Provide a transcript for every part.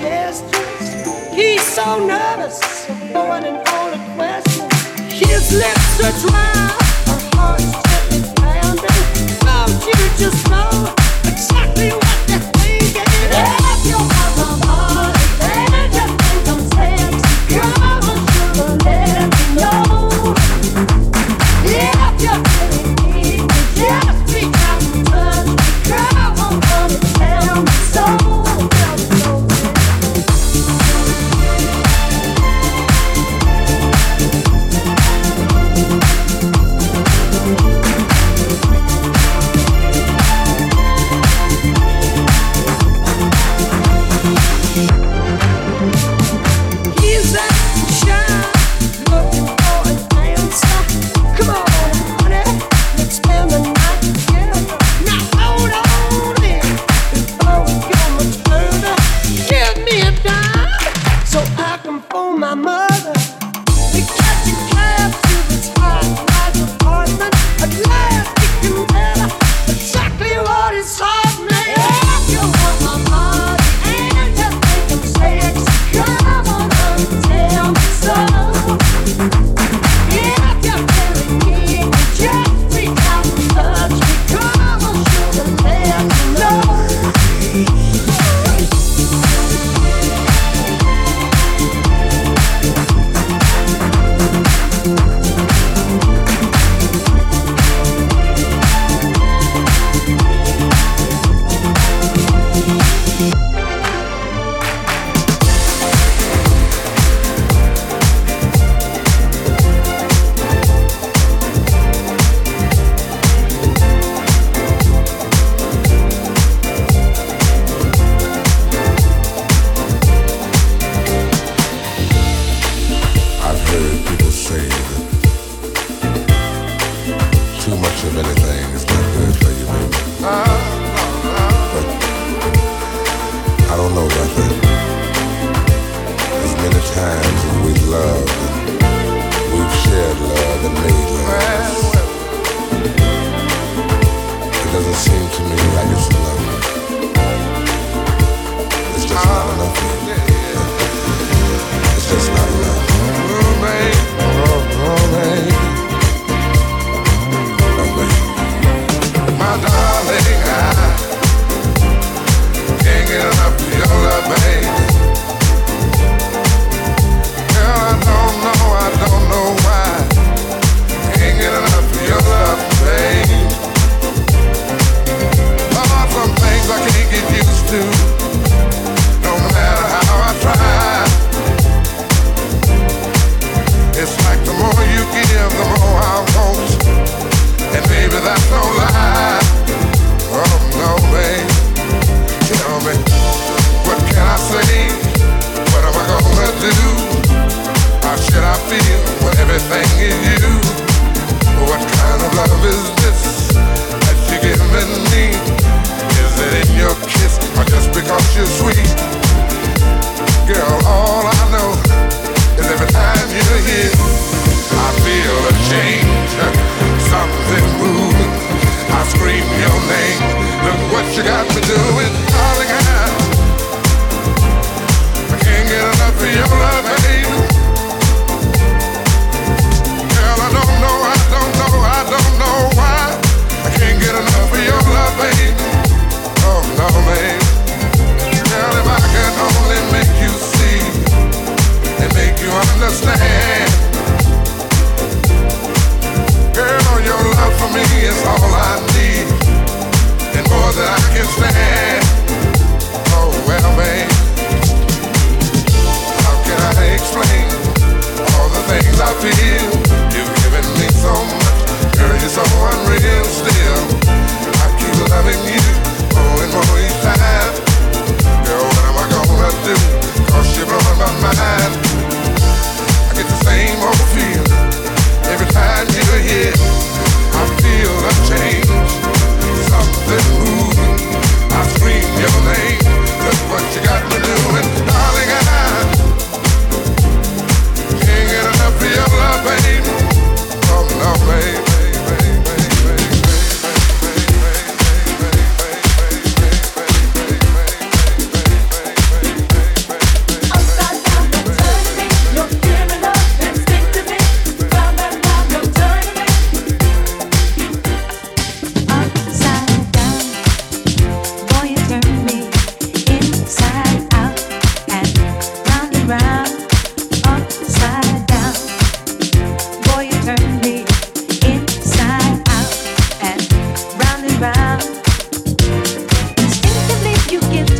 suggestions. He's so nervous, going and all the questions. His lips are dry, her heart's pounding. Don't you just know?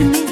to me.